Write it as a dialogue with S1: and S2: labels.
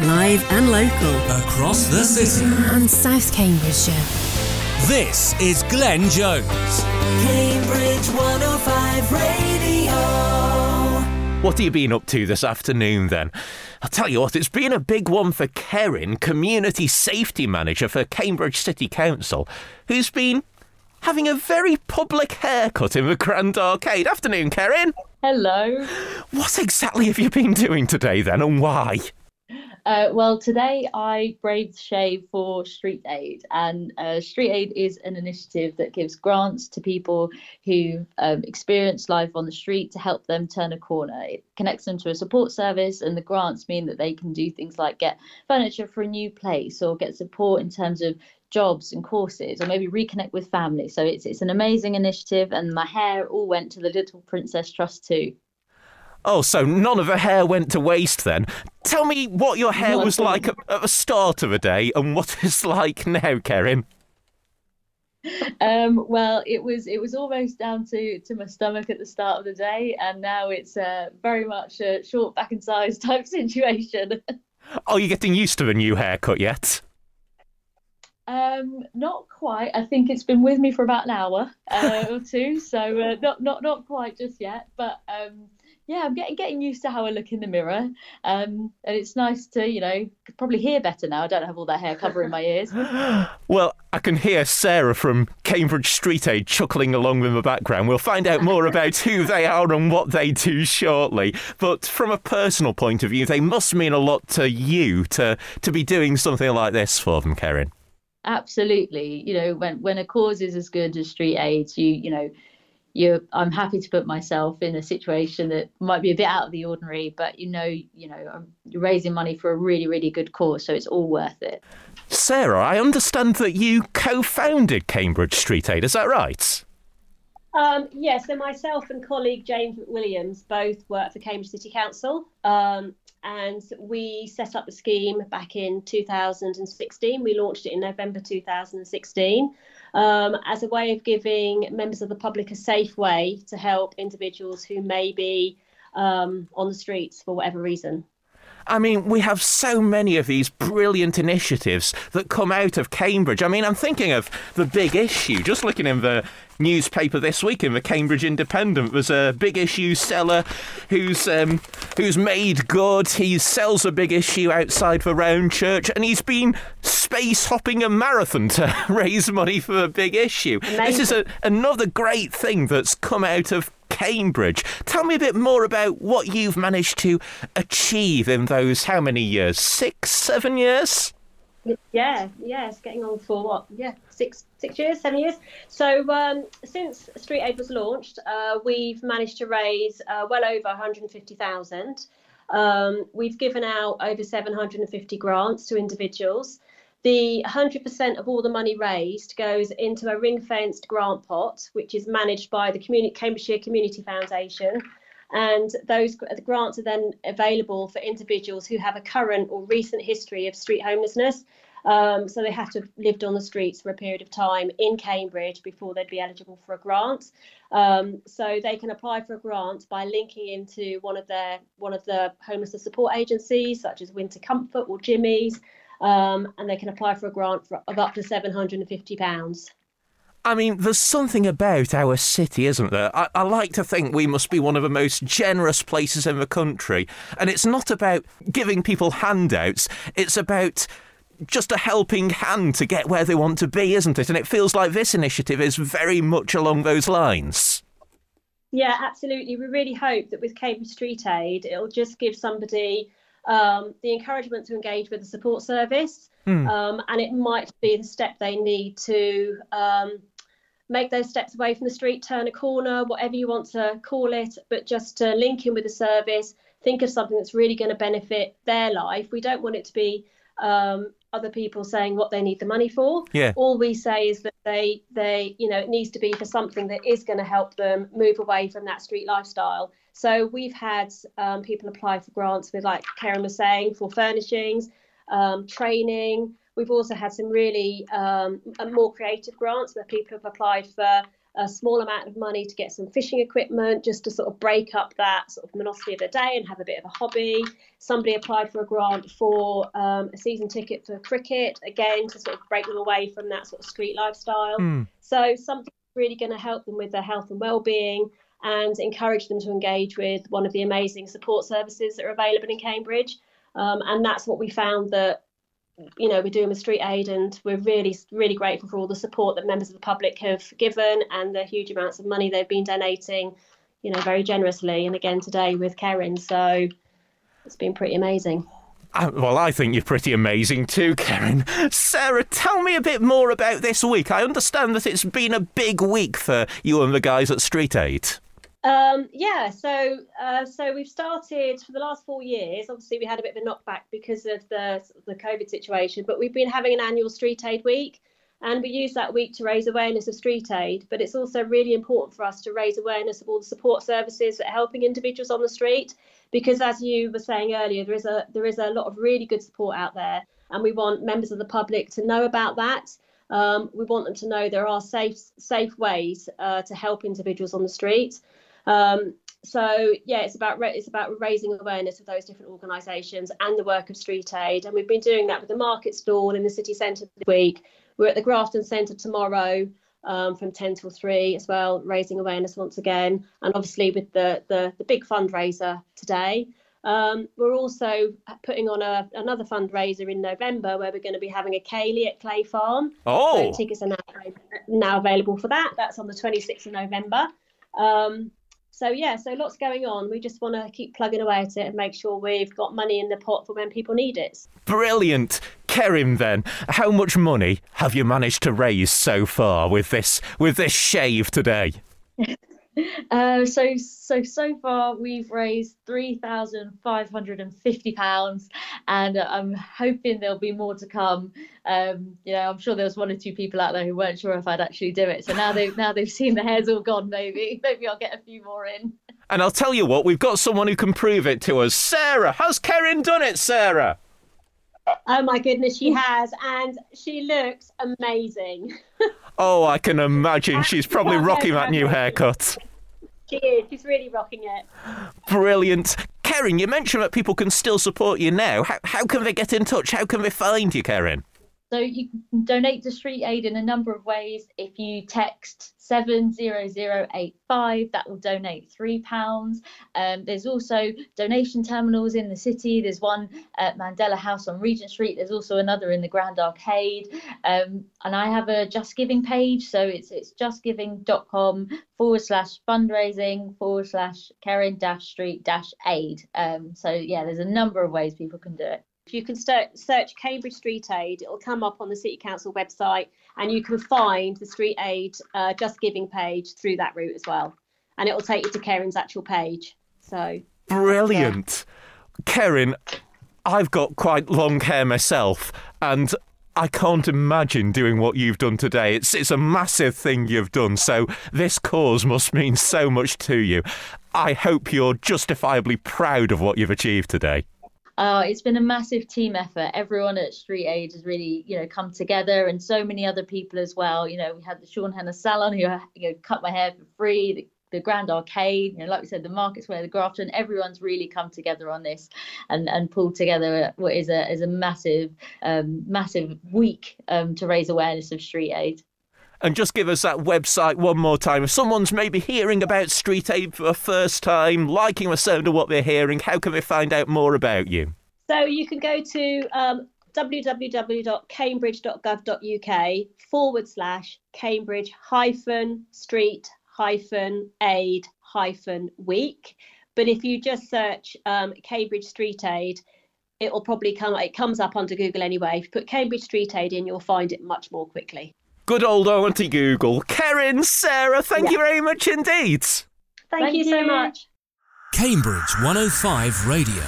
S1: Live and local.
S2: Across the city.
S3: And South Cambridgeshire.
S2: This is Glenn Jones.
S4: Cambridge 105 Radio.
S5: What have you been up to this afternoon then? I'll tell you what, it's been a big one for Keryn, Community Safety Manager for Cambridge City Council, who's been having a very public haircut in the Grand Arcade. Afternoon, Keryn.
S6: Hello.
S5: What exactly have you been doing today then and why?
S6: Uh, well, today I braved shave for Street Aid, and uh, Street Aid is an initiative that gives grants to people who um, experience life on the street to help them turn a corner. It connects them to a support service, and the grants mean that they can do things like get furniture for a new place or get support in terms of jobs and courses or maybe reconnect with family. So it's it's an amazing initiative and my hair all went to the Little Princess Trust too.
S5: Oh, so none of her hair went to waste then. Tell me what your hair was like at, at the start of the day and what it's like now, Keryn.
S6: Um, well, it was it was almost down to, to my stomach at the start of the day, and now it's uh, very much a short back and size type situation.
S5: Are you getting used to the new haircut yet?
S6: Um, not quite. I think it's been with me for about an hour uh, or two, so uh, not not not quite just yet. But um, yeah, I'm getting getting used to how I look in the mirror, um, and it's nice to you know probably hear better now. I don't have all that hair covering my ears.
S5: well, I can hear Sarah from Cambridge Street Aid chuckling along in the background. We'll find out more about who they are and what they do shortly. But from a personal point of view, they must mean a lot to you to to be doing something like this for them, Keryn.
S6: Absolutely. You know, when when a cause is as good as Street Aid, you you know you I'm happy to put myself in a situation that might be a bit out of the ordinary, but you know, you know, I'm raising money for a really, really good cause, so it's all worth it.
S5: Sarah, I understand that you co-founded Cambridge Street Aid. Is that right?
S7: Um, yeah, so myself and colleague James McWilliams both work for Cambridge City Council, um, and we set up the scheme back in 2016. We launched it in November 2016 um, as a way of giving members of the public a safe way to help individuals who may be um, on the streets for whatever reason.
S5: I mean, we have so many of these brilliant initiatives that come out of Cambridge. I mean, I'm thinking of the big issue. Just looking in the newspaper this week in the Cambridge Independent, there's a big issue seller who's um, who's made good. He sells a big issue outside the round church, and he's been space hopping a marathon to raise money for a big issue. Amazing. This is a, another great thing that's come out of Cambridge. Tell me a bit more about what you've managed to achieve in those how many years? Six, seven years?
S7: Yeah, yeah, it's getting on for what? Yeah, six, six years, seven years. So um, since Street Aid was launched, uh, we've managed to raise uh, well over 150,000. Um, we've given out over 750 grants to individuals the 100% of all the money raised goes into a ring fenced grant pot, which is managed by the Community, Cambridgeshire Community Foundation. And those grants are then available for individuals who have a current or recent history of street homelessness. Um, so they have to have lived on the streets for a period of time in Cambridge before they'd be eligible for a grant. Um, so they can apply for a grant by linking into one of their one of the homelessness support agencies, such as Winter Comfort or Jimmy's, um, and they can apply for a grant for, of up to £750.
S5: I mean, there's something about our city, isn't there? I, I, like to think we must be one of the most generous places in the country. And it's not about giving people handouts, it's about just a helping hand to get where they want to be, isn't it? And it feels like this initiative is very much along those lines.
S7: Yeah, absolutely. We really hope that with Cambridge Street Aid, it'll just give somebody um, the encouragement to engage with the support service, mm. um, and it might be the step they need to um, make those steps away from the street, turn a corner, whatever you want to call it, but just to link in with the service, think of something that's really going to benefit their life. We don't want it to be um, other people saying what they need the money for.
S5: Yeah.
S7: All we say is that they they you know it needs to be for something that is going to help them move away from that street lifestyle. So we've had um, people apply for grants with, like Keryn was saying, for furnishings, um, training. We've also had some really um, more creative grants where people have applied for a small amount of money to get some fishing equipment just to sort of break up that sort of monotony of the day and have a bit of a hobby. Somebody applied for a grant for um, a season ticket for cricket, again, to sort of break them away from that sort of street lifestyle.
S5: Mm.
S7: So, something really going to help them with their health and well-being and encourage them to engage with one of the amazing support services that are available in Cambridge. Um, and that's what we found that you know we're doing with street aid and we're really really grateful for all the support that members of the public have given and the huge amounts of money they've been donating you know very generously and again today with Keryn so it's been pretty amazing
S5: Uh, well, I think you're pretty amazing too, Keryn. Sarah, tell me a bit more about this week. I understand that it's been a big week for you and the guys at Street Aid.
S7: Um, yeah, so uh, so we've started for the last four years. Obviously, we had a bit of a knockback because of the the COVID situation, but we've been having an annual Street Aid Week, and we use that week to raise awareness of street aid. But it's also really important for us to raise awareness of all the support services that are helping individuals on the street, because as you were saying earlier, there is a there is a lot of really good support out there, and we want members of the public to know about that. Um, we want them to know there are safe safe ways uh, to help individuals on the street. Um, so yeah, it's about it's about raising awareness of those different organisations and the work of Street Aid, and we've been doing that with the market stall in the city centre this week. We're at the Grafton Centre tomorrow um, from 10 till 3 as well, raising awareness once again, and obviously with the the, the big fundraiser today. Um, we're also putting on a, another fundraiser in November where we're going to be having a ceilidh at Clay Farm.
S5: Oh,
S7: So tickets are now, now available for that. That's on the 26th of November. Um, so yeah, so lots going on. We just want to keep plugging away at it and make sure we've got money in the pot for when people need it.
S5: brilliant. Keryn, then, how much money have you managed to raise so far with this with this shave today?
S6: Uh, so so so far we've raised three thousand five hundred and fifty pounds, and I'm hoping there'll be more to come. Um, you know, I'm sure there was one or two people out there who weren't sure if I'd actually do it. So now they've now they've seen the hair's all gone. Maybe maybe I'll get a few more in.
S5: And I'll tell you what, we've got someone who can prove it to us. Sarah, has Keryn done it, Sarah?
S7: Oh my goodness, she has, and she looks amazing.
S5: Oh, I can imagine she's probably rocking that new haircut.
S7: She is. She's really rocking it.
S5: Brilliant. Keryn, you mentioned that people can still support you now. How, how can they get in touch? How can they find you, Keryn?
S6: So you can donate to Street Aid in a number of ways. If you text 70085, that will donate £3. Um, there's also donation terminals in the city. There's one at Mandela House on Regent Street. There's also another in the Grand Arcade. Um, and I have a Just Giving page. So it's, it's justgiving.com forward slash fundraising forward slash Keryn dash street dash aid. Um, so yeah, there's a number of ways people can do it.
S7: If you can search Cambridge Street Aid, it'll come up on the City Council website, and you can find the Street Aid uh, Just Giving page through that route as well. And it will take you to Keryn's actual page. So,
S5: Brilliant. Keryn, I've got quite long hair myself, and I can't imagine doing what you've done today. It's it's a massive thing you've done, so this cause must mean so much to you. I hope you're justifiably proud of what you've achieved today.
S6: Uh, it's been a massive team effort. Everyone at Street Aid has really, you know, come together, and so many other people as well. You know, we had the Sean Henna Salon who, you know, cut my hair for free. The, the Grand Arcade, you know, like we said, the Market Square, the Grafton. Everyone's really come together on this, and and pulled together what is a is a massive, um, massive week um, to raise awareness of Street Aid.
S5: And just give us that website one more time. If someone's maybe hearing about Street Aid for the first time, liking the sound of what they're hearing, how can they find out more about you?
S7: so you can go to um, www.cambridge.gov.uk forward slash Cambridge hyphen street hyphen aid hyphen week. But if you just search um, Cambridge Street Aid, it will probably come. It comes up under Google anyway. If you put Cambridge Street Aid in, you'll find it much more quickly.
S5: Good old auntie Google. Keryn, Sarah, thank
S7: Yeah.
S5: you very much indeed.
S7: Thank,
S6: Thank
S7: you so much.
S2: Cambridge 105 Radio.